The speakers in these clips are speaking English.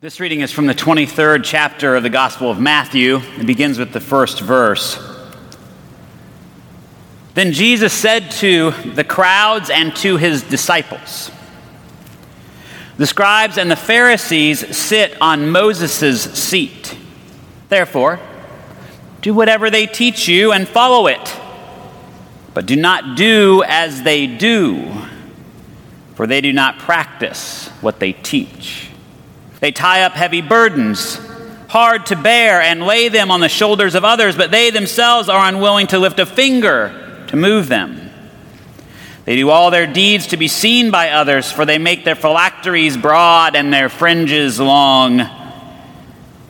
This reading is from the 23rd chapter of the Gospel of Matthew. It begins with the first verse. Then Jesus said to the crowds and to his disciples The scribes and the Pharisees sit on Moses' seat. Therefore, do whatever they teach you and follow it. But do not do as they do, for they do not practice what they teach. They tie up heavy burdens, hard to bear, and lay them on the shoulders of others, but they themselves are unwilling to lift a finger to move them. They do all their deeds to be seen by others, for they make their phylacteries broad and their fringes long.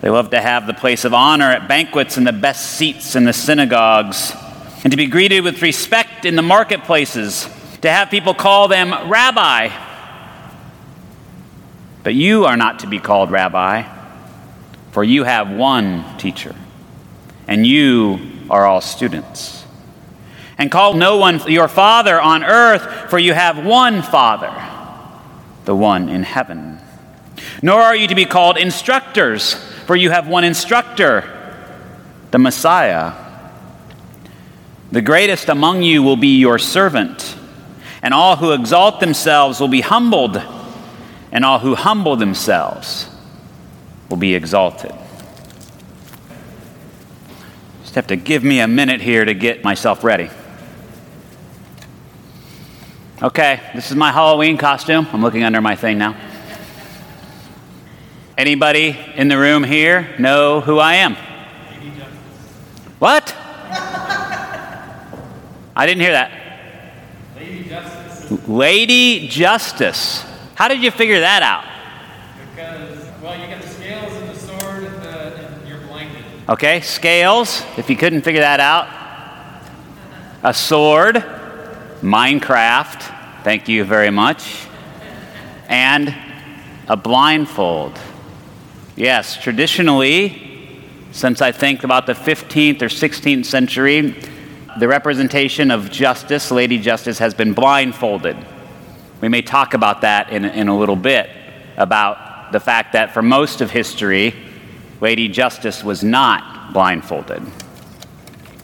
They love to have the place of honor at banquets and the best seats in the synagogues, and to be greeted with respect in the marketplaces, to have people call them rabbi but you are not to be called rabbi, for you have one teacher, and you are all students. And call no one your father on earth, for you have one Father, the one in heaven. Nor are you to be called instructors, for you have one instructor, the Messiah. The greatest among you will be your servant, and all who exalt themselves will be humbled and all who humble themselves will be exalted. Just have to give me a minute here to get myself ready. Okay, this is my Halloween costume. I'm looking under my thing now. Anybody in the room here know who I am? What? I didn't hear that. Lady Justice. Lady Justice. How did you figure that out? Because, well, you got the scales and the sword and, the, and you're blinded. Okay, scales, if you couldn't figure that out. A sword, Minecraft, thank you very much. And a blindfold. Yes, traditionally, since I think about the 15th or 16th century, the representation of justice, Lady Justice, has been blindfolded. We may talk about that in, in a little bit, about the fact that for most of history, Lady Justice was not blindfolded.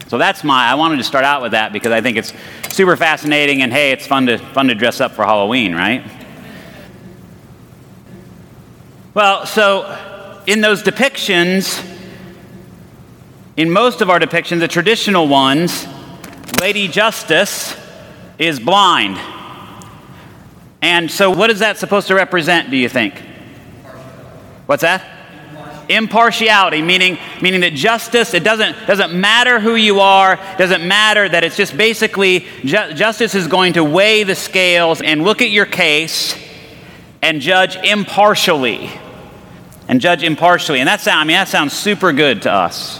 So that's my, I wanted to start out with that because I think it's super fascinating and hey, it's fun to, fun to dress up for Halloween, right? Well, so in those depictions, in most of our depictions, the traditional ones, Lady Justice is blind. And so, what is that supposed to represent, do you think? What's that? impartiality meaning meaning that justice it doesn't doesn't matter who you are doesn't matter that it's just basically ju- justice is going to weigh the scales and look at your case and judge impartially and judge impartially and that sound, i mean that sounds super good to us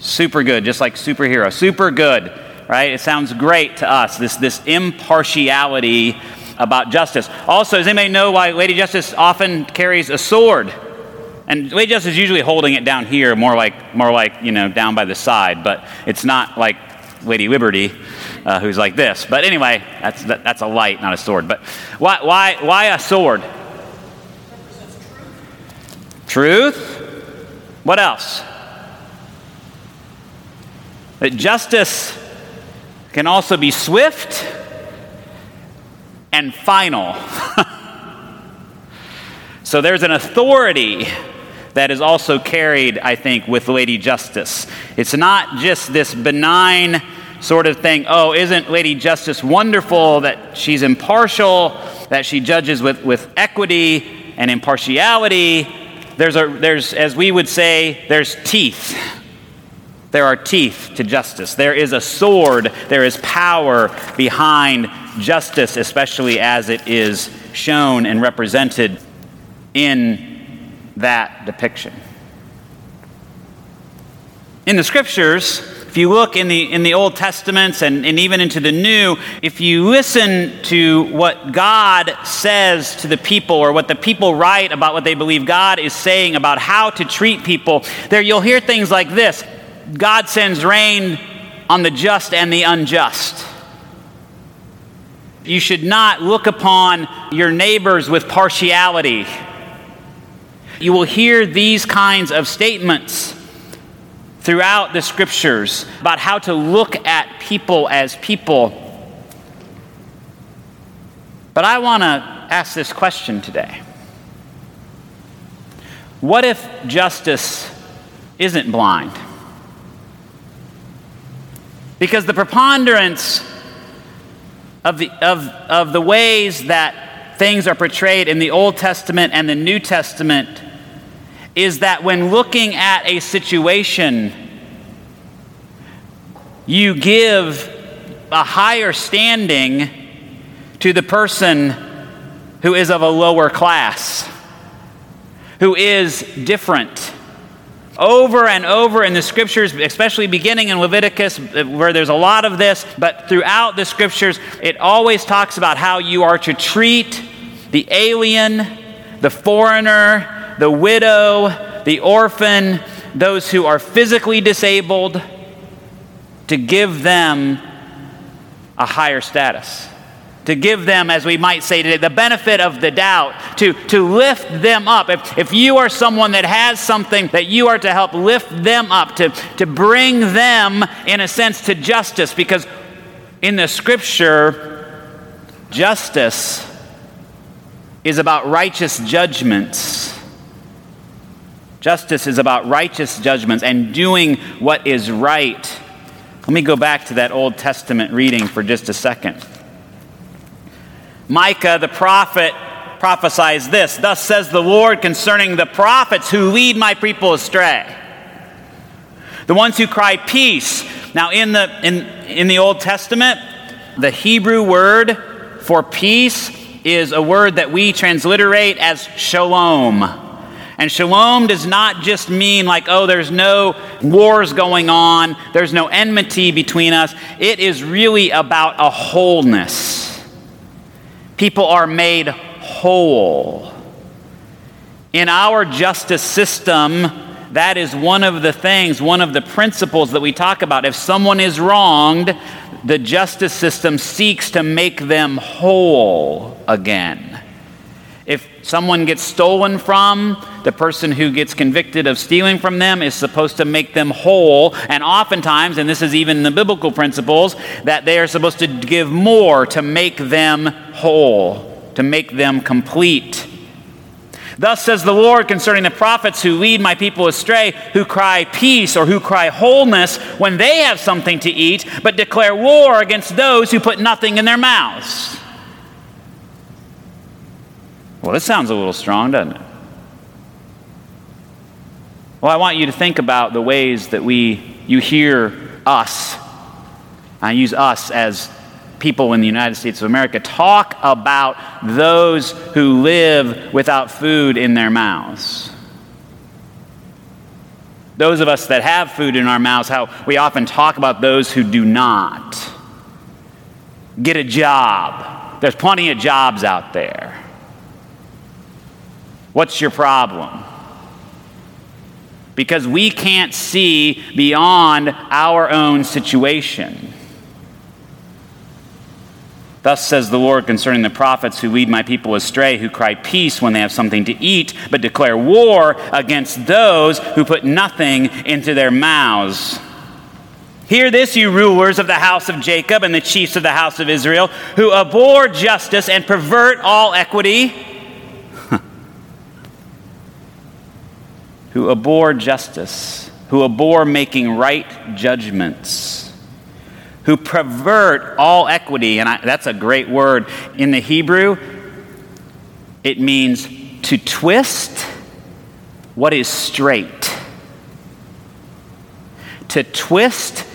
super good just like superhero super good right it sounds great to us this this impartiality about justice. Also, does anybody know why Lady Justice often carries a sword? And Lady Justice is usually holding it down here, more like, more like you know, down by the side, but it's not like Lady Liberty, uh, who's like this. But anyway, that's, that, that's a light, not a sword. But why, why, why a sword? Truth. What else? That justice can also be swift and final. so there's an authority that is also carried, I think, with Lady Justice. It's not just this benign sort of thing, oh, isn't Lady Justice wonderful that she's impartial, that she judges with, with equity and impartiality? There's, a, there's, as we would say, there's teeth. There are teeth to justice. There is a sword. There is power behind justice, especially as it is shown and represented in that depiction. In the scriptures, if you look in the, in the Old Testaments and, and even into the New, if you listen to what God says to the people or what the people write about what they believe God is saying about how to treat people, there you'll hear things like this God sends rain on the just and the unjust. You should not look upon your neighbors with partiality. You will hear these kinds of statements throughout the scriptures about how to look at people as people. But I want to ask this question today What if justice isn't blind? Because the preponderance of the, of, of the ways that things are portrayed in the Old Testament and the New Testament is that when looking at a situation, you give a higher standing to the person who is of a lower class, who is different. Over and over in the scriptures, especially beginning in Leviticus, where there's a lot of this, but throughout the scriptures, it always talks about how you are to treat the alien, the foreigner, the widow, the orphan, those who are physically disabled, to give them a higher status. To give them, as we might say today, the benefit of the doubt, to, to lift them up. If, if you are someone that has something that you are to help lift them up, to, to bring them, in a sense, to justice, because in the scripture, justice is about righteous judgments Justice is about righteous judgments and doing what is right. Let me go back to that Old Testament reading for just a second. Micah the prophet prophesies this Thus says the Lord concerning the prophets who lead my people astray, the ones who cry peace. Now, in the, in, in the Old Testament, the Hebrew word for peace is a word that we transliterate as shalom. And shalom does not just mean like, oh, there's no wars going on, there's no enmity between us. It is really about a wholeness. People are made whole. In our justice system, that is one of the things, one of the principles that we talk about. If someone is wronged, the justice system seeks to make them whole again. If someone gets stolen from, the person who gets convicted of stealing from them is supposed to make them whole. And oftentimes, and this is even the biblical principles, that they are supposed to give more to make them whole, to make them complete. Thus says the Lord concerning the prophets who lead my people astray, who cry peace or who cry wholeness when they have something to eat, but declare war against those who put nothing in their mouths. Well, this sounds a little strong, doesn't it? Well, I want you to think about the ways that we, you hear us, I use us as people in the United States of America, talk about those who live without food in their mouths. Those of us that have food in our mouths, how we often talk about those who do not. Get a job. There's plenty of jobs out there. What's your problem? Because we can't see beyond our own situation. Thus says the Lord concerning the prophets who lead my people astray, who cry peace when they have something to eat, but declare war against those who put nothing into their mouths. Hear this, you rulers of the house of Jacob and the chiefs of the house of Israel, who abhor justice and pervert all equity who abhor justice, who abhor making right judgments, who pervert all equity. And I, that's a great word. In the Hebrew, it means to twist what is straight. To twist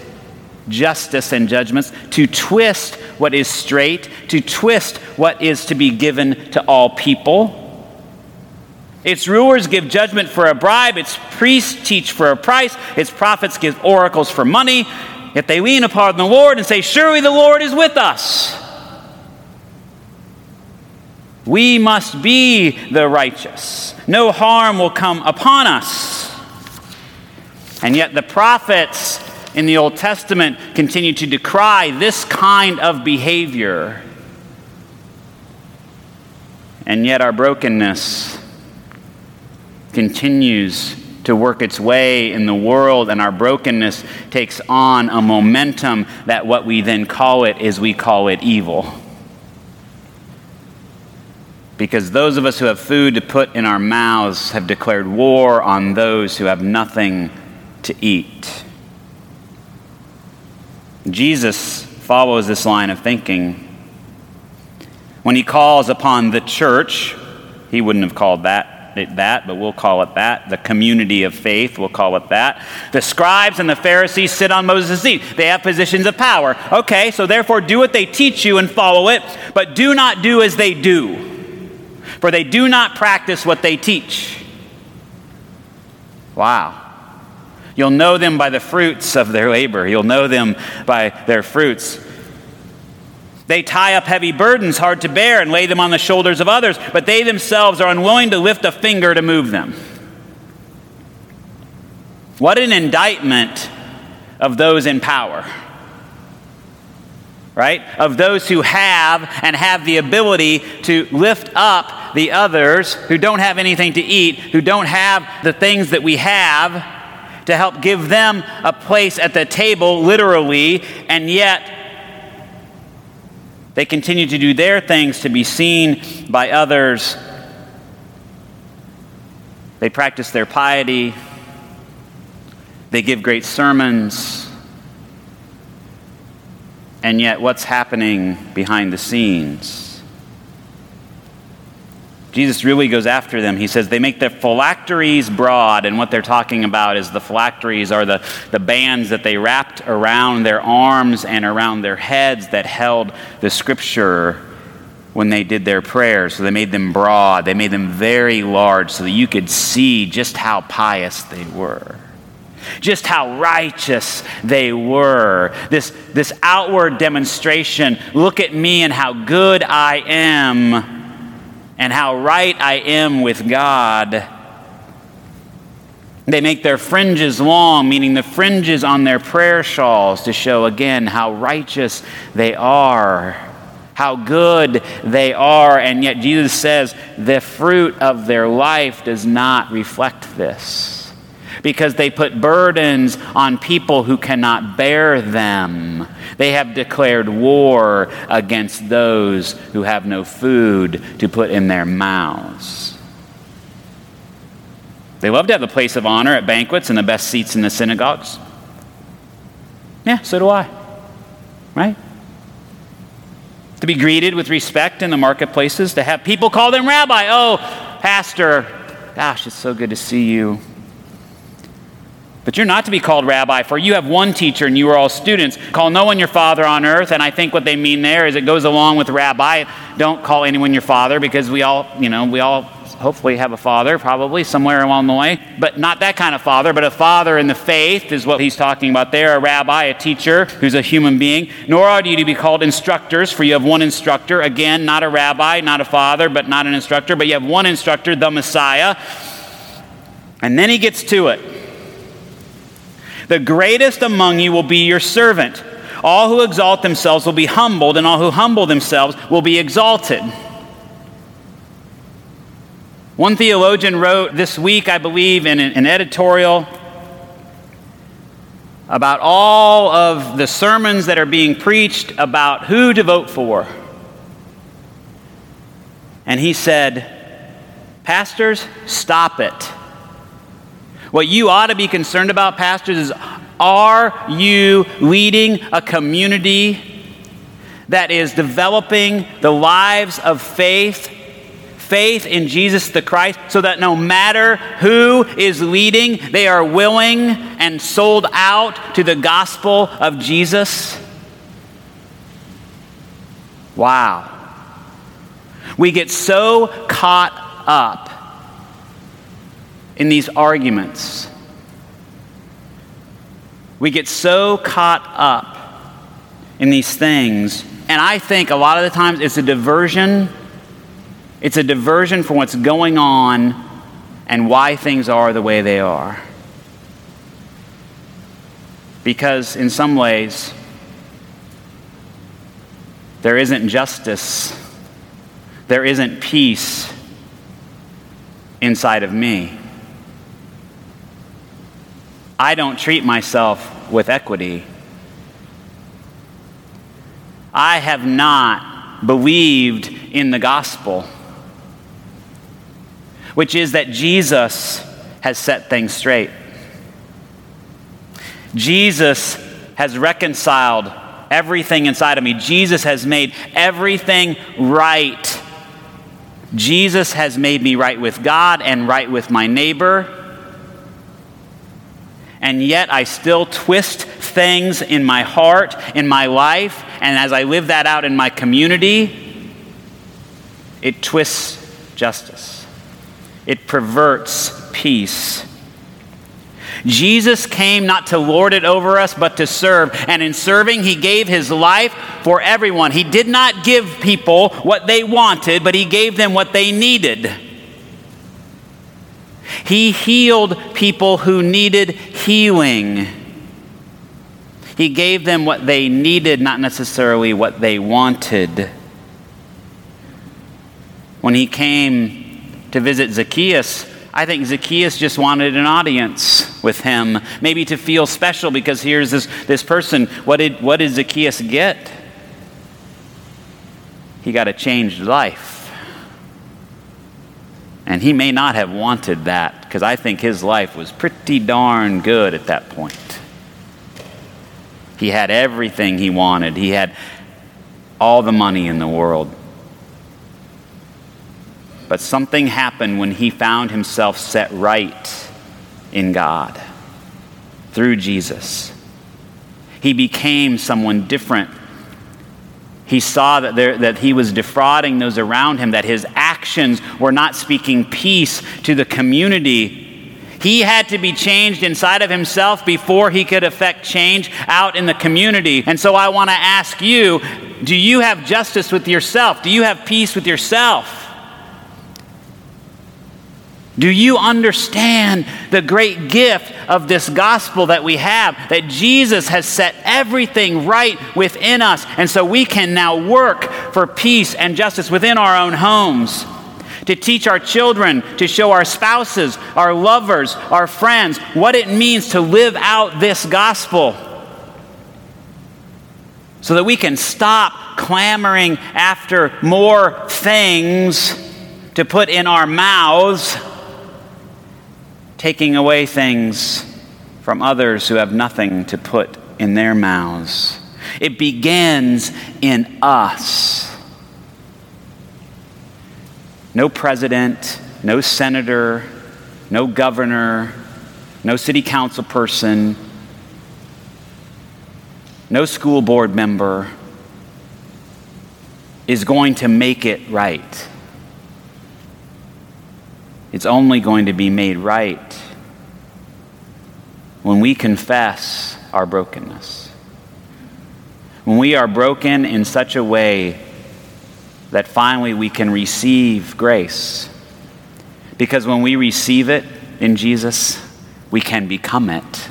justice and judgments, to twist what is straight, to twist what is to be given to all people its rulers give judgment for a bribe, its priests teach for a price, its prophets give oracles for money. Yet they lean upon the Lord and say, Surely the Lord is with us. We must be the righteous. No harm will come upon us. And yet the prophets in the Old Testament continue to decry this kind of behavior. And yet our brokenness continues to work its way in the world, and our brokenness takes on a momentum that what we then call it is we call it evil. Because those of us who have food to put in our mouths have declared war on those who have nothing to eat. Jesus follows this line of thinking. When he calls upon the church, he wouldn't have called that it that, but we'll call it that. The community of faith, we'll call it that. The scribes and the Pharisees sit on Moses' seat. They have positions of power. Okay, so therefore do what they teach you and follow it, but do not do as they do, for they do not practice what they teach. Wow. You'll know them by the fruits of their labor. You'll know them by their fruits. They tie up heavy burdens hard to bear and lay them on the shoulders of others, but they themselves are unwilling to lift a finger to move them. What an indictment of those in power, right? Of those who have and have the ability to lift up the others who don't have anything to eat, who don't have the things that we have, to help give them a place at the table, literally, and yet they continue to do their things to be seen by others. They practice their piety. They give great sermons. And yet, what's happening behind the scenes? Jesus really goes after them. He says they make their phylacteries broad, and what they're talking about is the phylacteries are the, the bands that they wrapped around their arms and around their heads that held the scripture when they did their prayers. So they made them broad, they made them very large so that you could see just how pious they were. Just how righteous they were. This, this outward demonstration look at me and how good I am and how right I am with God. They make their fringes long, meaning the fringes on their prayer shawls, to show again how righteous they are, how good they are. And yet Jesus says the fruit of their life does not reflect this because they put burdens on people who cannot bear them. They have declared war against those who have no food to put in their mouths. They love to have the place of honor at banquets and the best seats in the synagogues. Yeah, so do I. Right? To be greeted with respect in the marketplaces, to have people call them rabbi. Oh, pastor, gosh, it's so good to see you. But you're not to be called rabbi, for you have one teacher and you are all students. Call no one your father on earth. And I think what they mean there is it goes along with rabbi. Don't call anyone your father because we all, you know, we all hopefully have a father, probably somewhere along the way. But not that kind of father, but a father in the faith is what he's talking about there. A rabbi, a teacher who's a human being. Nor are you to be called instructors, for you have one instructor. Again, not a rabbi, not a father, but not an instructor. But you have one instructor, the Messiah. And then he gets to it. The greatest among you will be your servant. All who exalt themselves will be humbled, and all who humble themselves will be exalted. One theologian wrote this week, I believe, in an editorial about all of the sermons that are being preached about who to vote for. And he said, Pastors, stop it. What you ought to be concerned about, pastors, is are you leading a community that is developing the lives of faith, faith in Jesus the Christ, so that no matter who is leading, they are willing and sold out to the gospel of Jesus? Wow. We get so caught up in these arguments. We get so caught up in these things, and I think a lot of the times it's a diversion. It's a diversion from what's going on and why things are the way they are. Because in some ways, there isn't justice, there isn't peace inside of me. I don't treat myself with equity. I have not believed in the gospel, which is that Jesus has set things straight. Jesus has reconciled everything inside of me. Jesus has made everything right. Jesus has made me right with God and right with my neighbor. And yet I still twist things in my heart, in my life, and as I live that out in my community, it twists justice. It perverts peace. Jesus came not to lord it over us, but to serve. And in serving, he gave his life for everyone. He did not give people what they wanted, but he gave them what they needed. He healed people who needed healing. He gave them what they needed, not necessarily what they wanted. When he came to visit Zacchaeus, I think Zacchaeus just wanted an audience with him, maybe to feel special because here's this, this person. What did, what did Zacchaeus get? He got a changed life. And he may not have wanted that because I think his life was pretty darn good at that point. He had everything he wanted, he had all the money in the world. But something happened when he found himself set right in God through Jesus. He became someone different. He saw that, there, that he was defrauding those around him, that his actions were not speaking peace to the community. He had to be changed inside of himself before he could affect change out in the community. And so I want to ask you do you have justice with yourself? Do you have peace with yourself? Do you understand the great gift of this gospel that we have? That Jesus has set everything right within us. And so we can now work for peace and justice within our own homes. To teach our children, to show our spouses, our lovers, our friends what it means to live out this gospel. So that we can stop clamoring after more things to put in our mouths taking away things from others who have nothing to put in their mouths. It begins in us. No president, no senator, no governor, no city council person, no school board member is going to make it right. It's only going to be made right when we confess our brokenness. When we are broken in such a way that finally we can receive grace. Because when we receive it in Jesus, we can become it.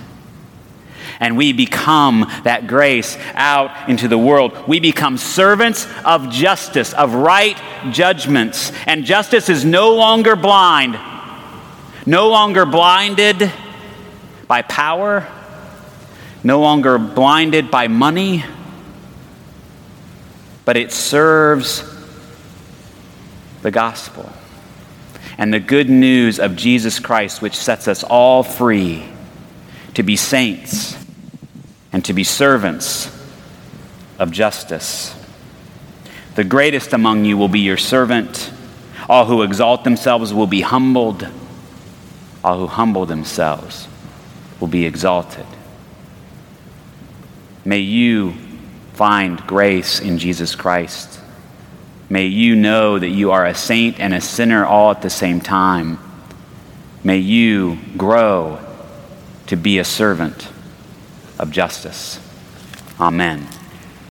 And we become that grace out into the world. We become servants of justice, of right judgments. And justice is no longer blind, no longer blinded by power, no longer blinded by money, but it serves the gospel and the good news of Jesus Christ, which sets us all free to be saints and to be servants of justice. The greatest among you will be your servant. All who exalt themselves will be humbled. All who humble themselves will be exalted. May you find grace in Jesus Christ. May you know that you are a saint and a sinner all at the same time. May you grow to be a servant of justice. Amen.